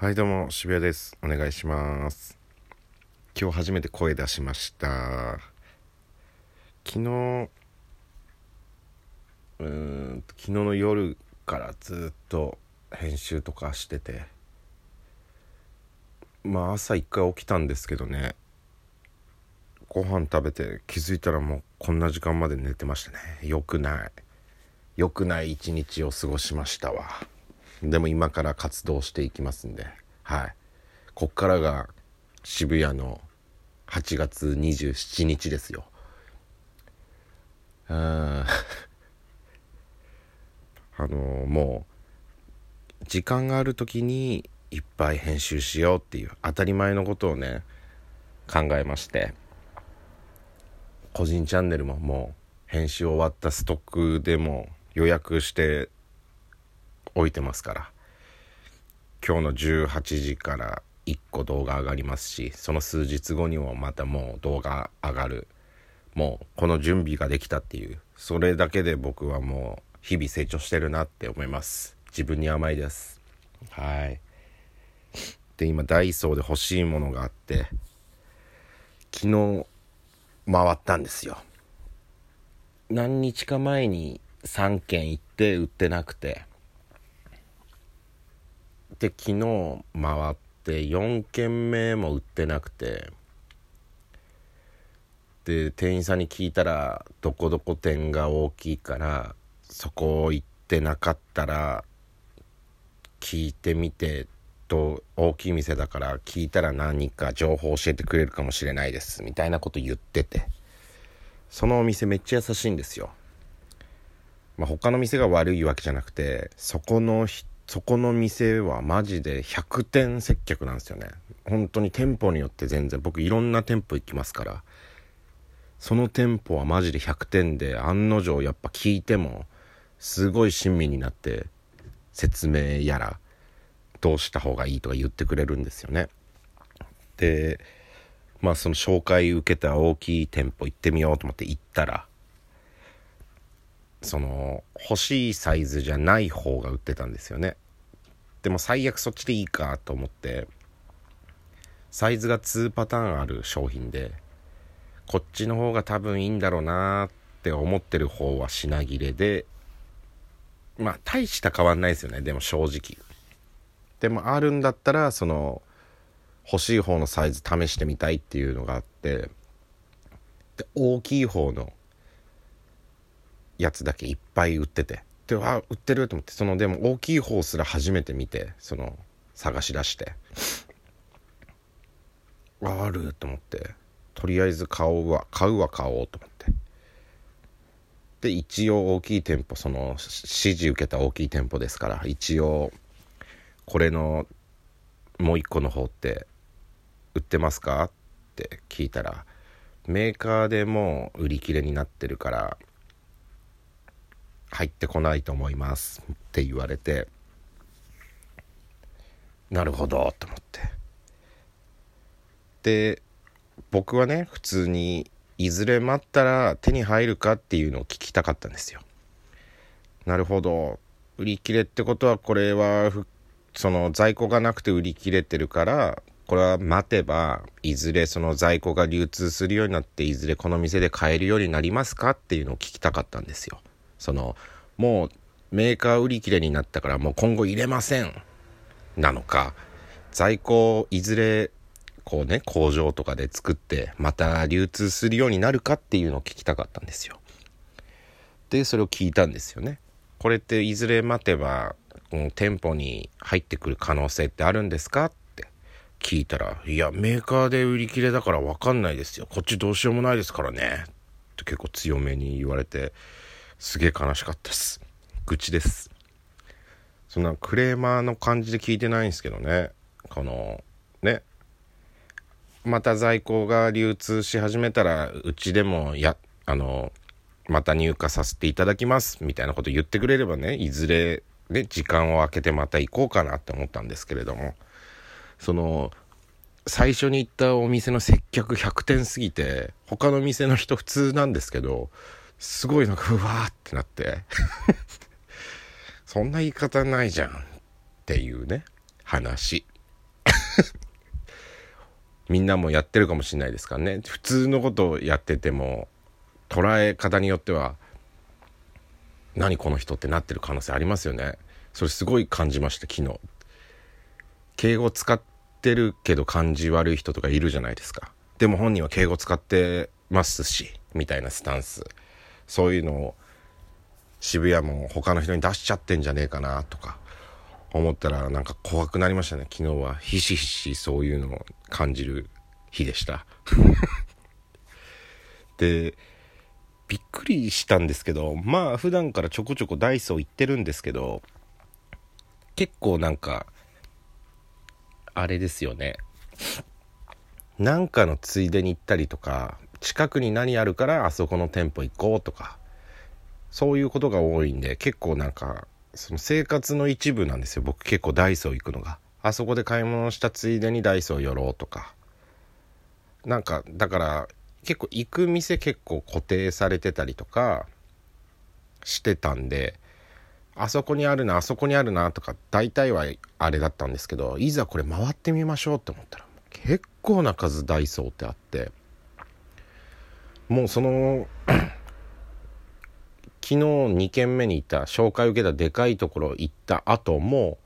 はいどうも渋谷です。お願いします。今日初めて声出しました。昨日うん昨日の夜からずっと編集とかしててまあ朝一回起きたんですけどねご飯食べて気づいたらもうこんな時間まで寝てましたね。よくない。よくない一日を過ごしましたわ。でも今から活動していきますんで、はい。こっからが渋谷の8月27日ですよ。あ あのもう、時間がある時にいっぱい編集しようっていう当たり前のことをね、考えまして、個人チャンネルももう編集終わったストックでも予約して置いてますから。今日の18時から1個動画上がりますしその数日後にもまたもう動画上がる。もうこの準備ができたっていう。それだけで僕はもう日々成長してるなって思います。自分に甘いです。はい。で今ダイソーで欲しいものがあって昨日回ったんですよ。何日か前に3軒行って売ってなくて。で昨日回って4軒目も売ってなくてで店員さんに聞いたらどこどこ店が大きいからそこ行ってなかったら聞いてみてと大きい店だから聞いたら何か情報教えてくれるかもしれないですみたいなこと言っててそのお店めっちゃ優しいんですよ。まあ、他の店が悪いわけじゃなくてそこの人そこの店はマジで100点接客なんですよね。本当に店舗によって全然僕いろんな店舗行きますから。その店舗はマジで100点で案の定やっぱ聞いてもすごい親身になって説明やらどうした方がいいとか言ってくれるんですよね。でまあその紹介受けた大きい店舗行ってみようと思って行ったらその欲しいサイズじゃない方が売ってたんですよね。でも最悪そっちでいいかと思ってサイズが2パターンある商品でこっちの方が多分いいんだろうなって思ってる方は品切れでまあ大した変わんないですよね。でも正直。でもあるんだったらその欲しい方のサイズ試してみたいっていうのがあってで大きい方のやつだけいっぱい売ってて。であ売ってると思ってそのでも大きい方すら初めて見てその探し出して。ああると思って。とりあえず買おうわ買うわ買おうと思って。で一応大きい店舗その指示受けた大きい店舗ですから一応これのもう一個の方って売ってますか？って聞いたらメーカーでもう売り切れになってるから入ってこないと思いますって言われてなるほどと思って。で僕はね普通にいずれ待ったら手に入るかっていうのを聞きたかったんですよ。なるほど。売り切れってことはこれはその在庫がなくて売り切れてるからこれは待てばいずれその在庫が流通するようになっていずれこの店で買えるようになりますかっていうのを聞きたかったんですよ。そのもうメーカー売り切れになったからもう今後入れませんなのか在庫いずれこうね工場とかで作ってまた流通するようになるかっていうのを聞きたかったんですよ。でそれを聞いたんですよね。これっていずれ待てば、うん、店舗に入ってくる可能性ってあるんですかって。聞いたら「いやメーカーで売り切れだから分かんないですよ。こっちどうしようもないですからね」って結構強めに言われてすげえ悲しかったです。愚痴です。そんなクレーマーの感じで聞いてないんですけどね。このね。また在庫が流通し始めたらうちでもやあのまた入荷させていただきますみたいなこと言ってくれればねいずれね時間を空けてまた行こうかなって思ったんですけれども。その最初に行ったお店の接客100点すぎて他の店の人普通なんですけどすごいなんかうわーってなって。そんな言い方ないじゃんっていうね話。みんなもやってるかもしれないですからね。普通のことをやってても捉え方によっては何この人ってなってる可能性ありますよね。それすごい感じました昨日。敬語使ってるけど感じ悪い人とかいるじゃないですか。でも本人は敬語使ってますしみたいなスタンス。そういうのを渋谷も他の人に出しちゃってんじゃねえかなとか思ったらなんか怖くなりましたね。昨日はひしひしそういうのを感じる日でした。でびっくりしたんですけどまあ普段からちょこちょこダイソー行ってるんですけど結構なんかあれですよね。なんかのついでに行ったりとか近くに何あるからあそこの店舗行こうとかそういうことが多いんで結構なんかその生活の一部なんですよ。僕結構ダイソー行くのが。あそこで買い物したついでにダイソー寄ろうとか。なんかだから結構行く店結構固定されてたりとかしてたんであそこにあるなあそこにあるなとか大体はあれだったんですけどいざこれ回ってみましょうって思ったら結構な数ダイソーってあってもうその 昨日2軒目に行った紹介受けたでかいところ行った後も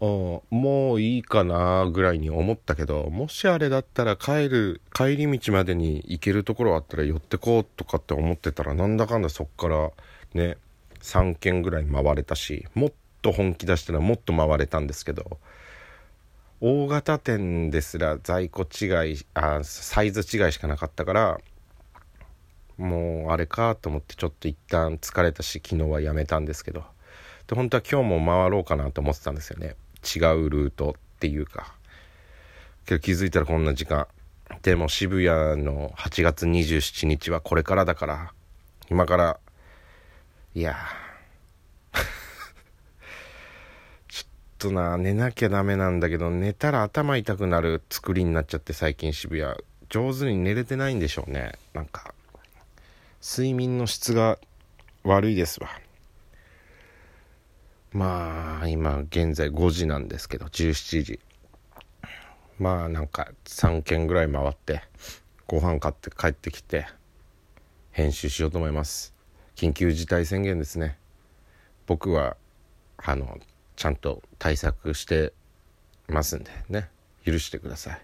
もういいかなぐらいに思ったけどもしあれだったら帰る帰り道までに行けるところあったら寄ってこうとかって思ってたらなんだかんだそっからね3軒ぐらい回れたしもっと本気出したらもっと回れたんですけど大型店ですら在庫違いあサイズ違いしかなかったからもうあれかと思ってちょっと一旦疲れたし昨日はやめたんですけど。で本当は今日も回ろうかなと思ってたんですよね。違うルートっていうか。けど気づいたらこんな時間。でも渋谷の8月27日はこれからだから。今からいやちょっとな寝なきゃダメなんだけど寝たら頭痛くなる作りになっちゃって最近渋谷。上手に寝れてないんでしょうね。なんか睡眠の質が悪いですわ。まあ今現在5時なんですけど17時。まあなんか3軒ぐらい回ってご飯買って帰ってきて編集しようと思います。緊急事態宣言ですね。僕はあのちゃんと対策してますんでね。許してください。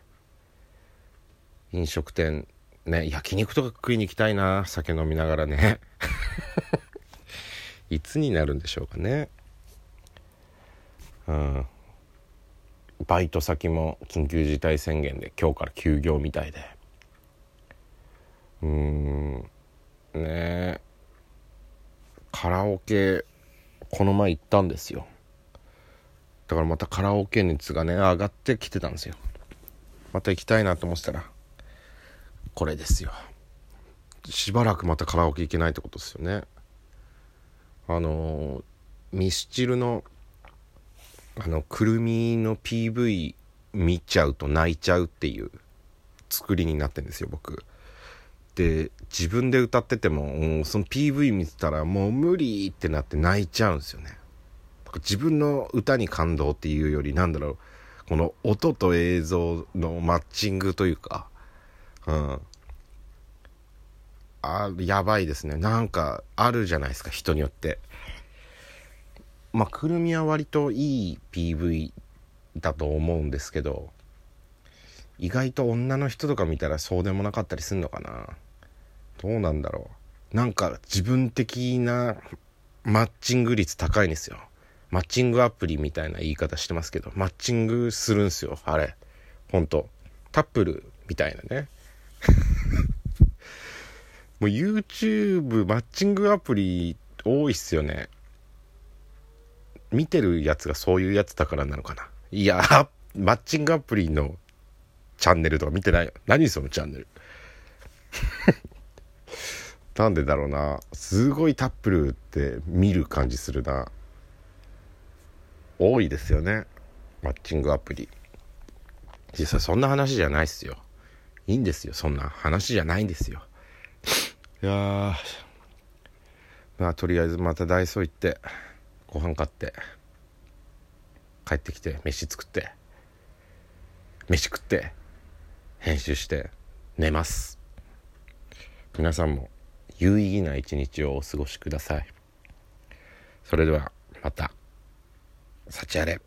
飲食店ね焼肉とか食いに行きたいな酒飲みながらね。いつになるんでしょうかね。うん。バイト先も緊急事態宣言で今日から休業みたいで。うーん。ね。カラオケこの前行ったんですよ。だからまたカラオケ熱がね上がってきてたんですよ。また行きたいなと思ってたらこれですよ。しばらくまたカラオケ行けないってことですよね。あのミスチルのあのくるみの PV 見ちゃうと泣いちゃうっていう作りになってんですよ僕。で自分で歌っててもその PV 見てたらもう無理ってなって泣いちゃうんですよね。自分の歌に感動っていうよりなんだろうこの音と映像のマッチングというかうん。あやばいですね。なんかあるじゃないですか人によって。まあくるみは割といい PV だと思うんですけど意外と女の人とか見たらそうでもなかったりすんのかな。どうなんだろう。なんか自分的なマッチング率高いんですよ。マッチングアプリみたいな言い方してますけどマッチングするんすよあれ。ほんと。タップルみたいなね。もう YouTube マッチングアプリ多いっすよね。見てるやつがそういうやつだからなのかな。いや マッチングアプリのチャンネルとか見てないよ。何そのチャンネル。なんでだろうな。すごいタップルって見る感じするな。多いですよね。マッチングアプリ。実際そんな話じゃないっすよ。いいんですよ。そんな話じゃないんですよ。いやまあとりあえずまたダイソー行ってご飯買って帰ってきて飯作って飯食って編集して寝ます。皆さんも有意義な一日をお過ごしください。それではまた。幸あれ。